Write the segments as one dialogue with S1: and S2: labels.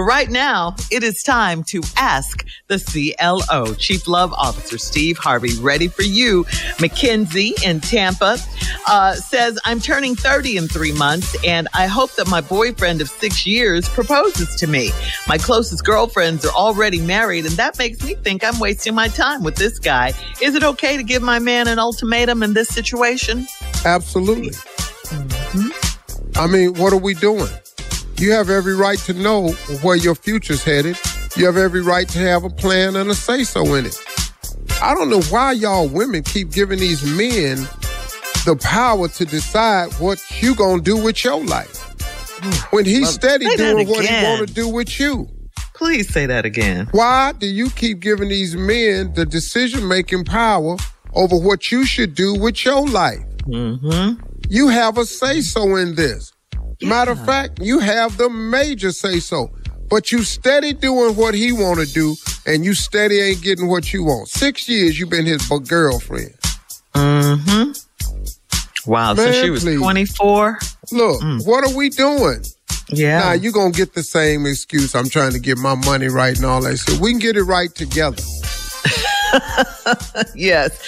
S1: But right now, it is time to ask the CLO, Chief Love Officer Steve Harvey. Ready for you. Mackenzie in Tampa uh, says, I'm turning 30 in three months, and I hope that my boyfriend of six years proposes to me. My closest girlfriends are already married, and that makes me think I'm wasting my time with this guy. Is it okay to give my man an ultimatum in this situation?
S2: Absolutely. I mean, what are we doing? You have every right to know where your future's headed. You have every right to have a plan and a say so in it. I don't know why y'all women keep giving these men the power to decide what you gonna do with your life. When he's steady doing what he wanna do with you.
S1: Please say that again.
S2: Why do you keep giving these men the decision making power over what you should do with your life?
S1: Mm-hmm.
S2: You have a say so in this. Matter of fact, you have the major say so. But you steady doing what he want to do, and you steady ain't getting what you want. Six years you been his girlfriend.
S1: Mm-hmm. Wow,
S2: Man,
S1: so she was
S2: please.
S1: 24?
S2: Look, what are we doing?
S1: Yeah.
S2: Now you gonna get the same excuse. I'm trying to get my money right and all that shit. We can get it right together.
S1: yes.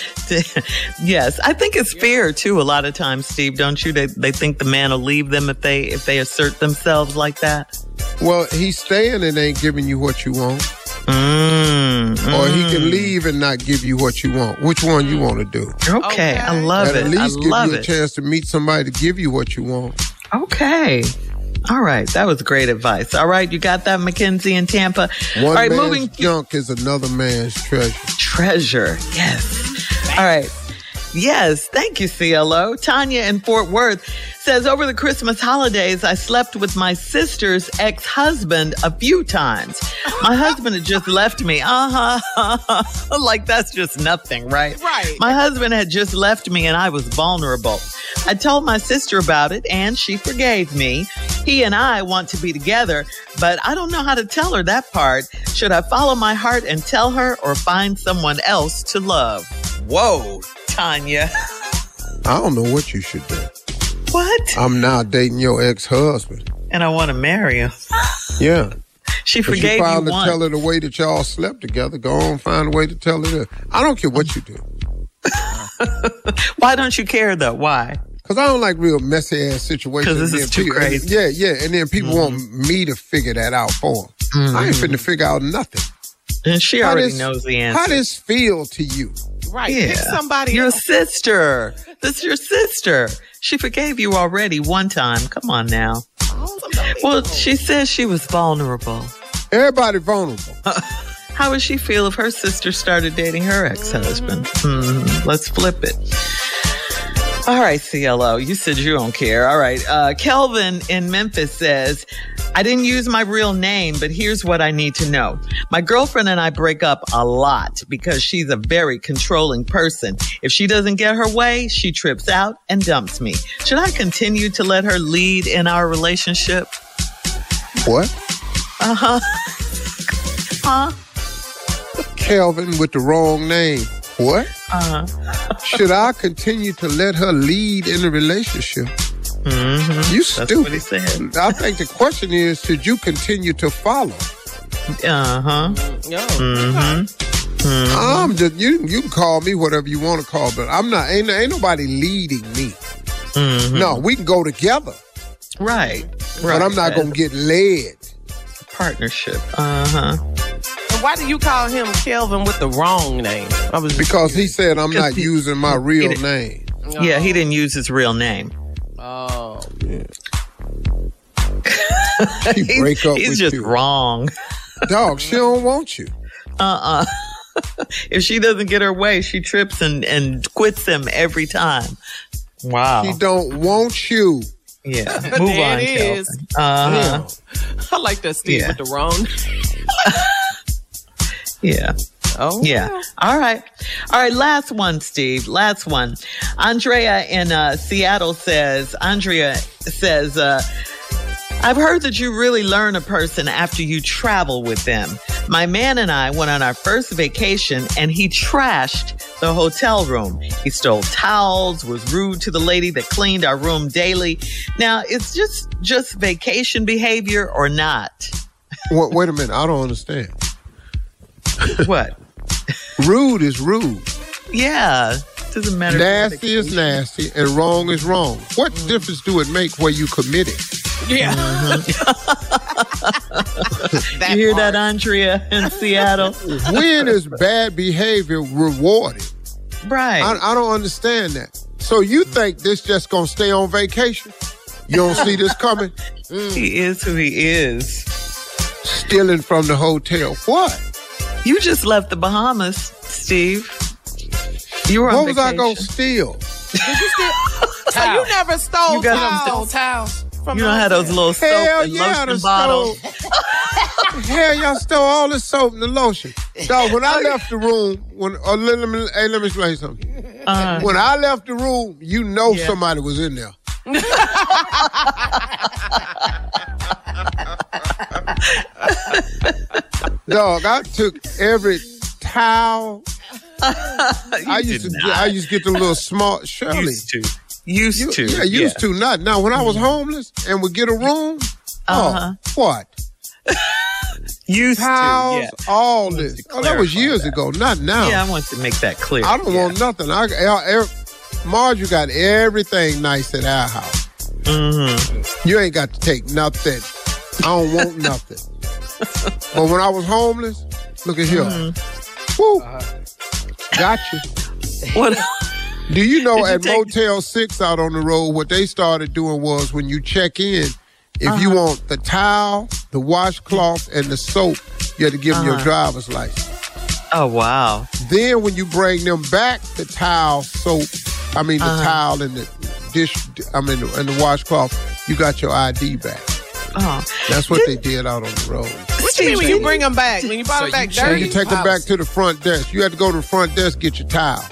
S1: yes. I think it's fair too a lot of times, Steve, don't you? They they think the man will leave them if they if they assert themselves like that.
S2: Well, he's staying and ain't giving you what you want.
S1: Mm,
S2: Or he can leave and not give you what you want. Which one you want to do?
S1: Okay, I love
S2: At
S1: it.
S2: At least
S1: I
S2: give
S1: love
S2: you a
S1: it.
S2: chance to meet somebody to give you what you want.
S1: Okay. All right, that was great advice. All right, you got that, Mackenzie in Tampa.
S2: One
S1: All right,
S2: man's
S1: moving
S2: junk is another man's treasure.
S1: treasure. Yes. All right. Yes. Thank you, CLO. Tanya in Fort Worth says over the Christmas holidays, I slept with my sister's ex husband a few times. My husband had just left me. Uh huh. like that's just nothing, right?
S3: Right.
S1: My husband had just left me and I was vulnerable. I told my sister about it and she forgave me. He and I want to be together, but I don't know how to tell her that part. Should I follow my heart and tell her or find someone else to love? Whoa, Tanya.
S2: I don't know what you should do.
S1: What?
S2: I'm now dating your ex husband.
S1: And I want to marry him.
S2: Yeah.
S1: She
S2: But you
S1: forgave you
S2: finally
S1: once.
S2: tell her the way that y'all slept together. Go on, find a way to tell her that. I don't care what you do.
S1: Why don't you care though? Why?
S2: Cause I don't like real messy ass situations.
S1: 'Cause this is too
S2: people-
S1: crazy.
S2: Yeah, yeah. And then people want me to figure that out for them. I ain't
S1: Mm-hmm.
S2: finna figure out nothing.
S1: And she
S2: How
S1: already
S2: this-
S1: knows the answer.
S2: How does feel to you?
S3: Right.
S1: Yeah.
S3: Pick somebody
S1: Your
S3: else.
S1: sister. This is your sister. She forgave you already one time. Come on now. Well, she says she was vulnerable.
S2: Everybody vulnerable.
S1: How would she feel if her sister started dating her ex-husband? Hmm, let's flip it. All right, CLO, you said you don't care. All right. Uh, Kelvin in Memphis says, I didn't use my real name, but here's what I need to know. My girlfriend and I break up a lot because she's a very controlling person. If she doesn't get her way, she trips out and dumps me. Should I continue to let her lead in our relationship?
S2: What?
S1: Uh huh. Huh?
S2: Kelvin with the wrong name. What?
S1: Uh huh.
S2: Should I continue to let her lead in the relationship?
S1: Mm-hmm.
S2: You
S1: That's
S2: stupid.
S1: what he said.
S2: I think the question is, should you continue to follow?
S1: Uh huh.
S3: Yo.
S1: Mm-hmm.
S2: I'm just you. You can call me whatever you want to call, but I'm not. Ain't ain't nobody leading me.
S1: Mhm.
S2: No, we can go together,
S1: Right. Right.
S2: but I'm not gonna get led.
S1: a partnership. Uh huh.
S3: And Why do you call him Kelvin with the wrong name? I was
S2: Because he said I'm not
S1: he-
S2: using my real
S1: didn't-
S2: name.
S1: Yeah, he didn't use his real name.
S3: Oh.
S2: Yeah.
S1: he
S2: break up
S1: he's
S2: with
S1: just
S2: you.
S1: wrong.
S2: Dog, she don't want you.
S1: Uh uh if she doesn't get her way, she trips and, and quits him every time. Wow.
S2: She don't want you.
S1: Yeah. Move
S3: There
S1: on,
S3: it
S1: Kelvin.
S3: is.
S1: Uh-huh.
S3: I like that Steve
S1: Yeah.
S3: with the wrong.
S1: Yeah.
S3: Oh,
S1: Yeah. All right. All right. Last one, Steve. Last one. Andrea in uh, Seattle says, Andrea says, uh, I've heard that you really learn a person after you travel with them. My man and I went on our first vacation and he trashed the hotel room. He stole towels, was rude to the lady that cleaned our room daily. Now, it's just just vacation behavior or not?
S2: Wait, wait a minute, I don't understand.
S1: What?
S2: Rude is rude.
S1: Yeah. Doesn't matter.
S2: Nasty is nasty, and wrong is wrong. What
S1: Mm.
S2: difference do it make where you commit it?
S3: yeah.
S1: You hear that, Andrea in Seattle?
S2: When is bad behavior rewarded?
S1: right.
S2: I, I don't understand that. So you think this just gonna stay on vacation? You don't see this coming?
S1: he is who he is.
S2: Stealing from the hotel. What?
S1: You just left the Bahamas, Steve. You were on
S2: What was I gonna steal?
S3: So you never stole
S1: You got them
S3: towels
S4: towels.
S3: from
S1: You don't have those little soap
S2: Hell
S1: and
S2: yeah,
S1: lotion bottles.
S2: Hell, y'all stole all the soap and the lotion. Dog, when I left the room, when uh, let, let me, hey, let me explain something.
S1: Uh,
S2: When I left the room, you know
S1: Yeah.
S2: somebody was in there. Dog, I took every towel. I used to, get, I used to get the little small Shirley.
S1: used to. Used
S2: You-
S1: to.
S2: yeah, used to not. Now, when I was homeless and would get a room,
S1: Uh-huh.
S2: oh, what?
S1: Used
S2: Towels,
S1: to. Yeah.
S2: all this.
S1: to
S2: Oh, that was years
S1: that.
S2: ago, not now.
S1: yeah, I want to make that clear.
S2: I don't
S1: yeah.
S2: want nothing. I, I, I Marge, you got everything nice at our house.
S1: Mm-hmm.
S2: You ain't got to take nothing. I don't want nothing. But when I was homeless, look at here.
S1: Mm-hmm.
S2: Woo. Got you.
S1: What?
S2: Do you know
S1: Did you
S2: at
S1: take-
S2: Motel 6 out on the road, what they started doing was when you check in, if you
S1: Uh-huh.
S2: want the towel, the washcloth, and the soap, you had to give them your
S1: Uh-huh.
S2: driver's license.
S1: Oh wow.
S2: Then when you bring them back the towel, soap, I mean the
S1: Uh-huh.
S2: towel and the dish, I mean and the washcloth, you got your ID back.
S1: Oh.
S2: That's what they did out on the road.
S3: What you mean when you bring them back? When you brought
S4: So
S3: them back
S4: you
S3: dirty?
S2: you take them back to the front desk. You had to go to the front desk get your towel.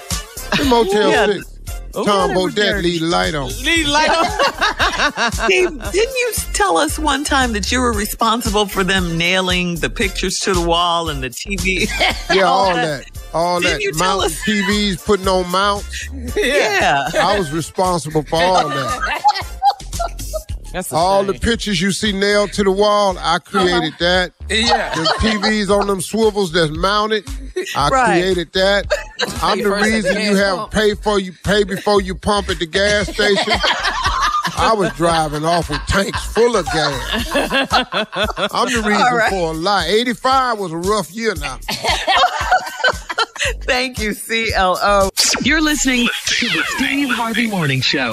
S2: The Motel
S1: Yeah.
S2: Six.
S1: Oh,
S2: Tom
S1: they were
S2: Bodett
S1: dirty.
S2: leave light on.
S3: Leave the light on.
S1: Steve, didn't you tell us one time that you were responsible for them nailing the pictures to the wall and the TV?
S2: Yeah, all that. All
S1: Didn't
S2: that.
S1: you tell
S2: Mounting
S1: us?
S2: TVs, putting on mounts.
S1: yeah.
S2: I was responsible for all that.
S3: That's a
S2: All
S3: shame.
S2: the pictures you see nailed to the wall, I created that.
S4: Yeah.
S2: The TVs on them swivels that's mounted, I
S1: Right.
S2: created that. I'm the reason
S4: the
S2: you have
S4: pump.
S2: pay for you pay before you pump at the gas station. I was driving off with tanks full of gas. I'm the reason
S1: right.
S2: for a lot. 85 was a rough year now.
S1: Thank you, CLO.
S5: You're listening to the Steve Harvey Morning Show.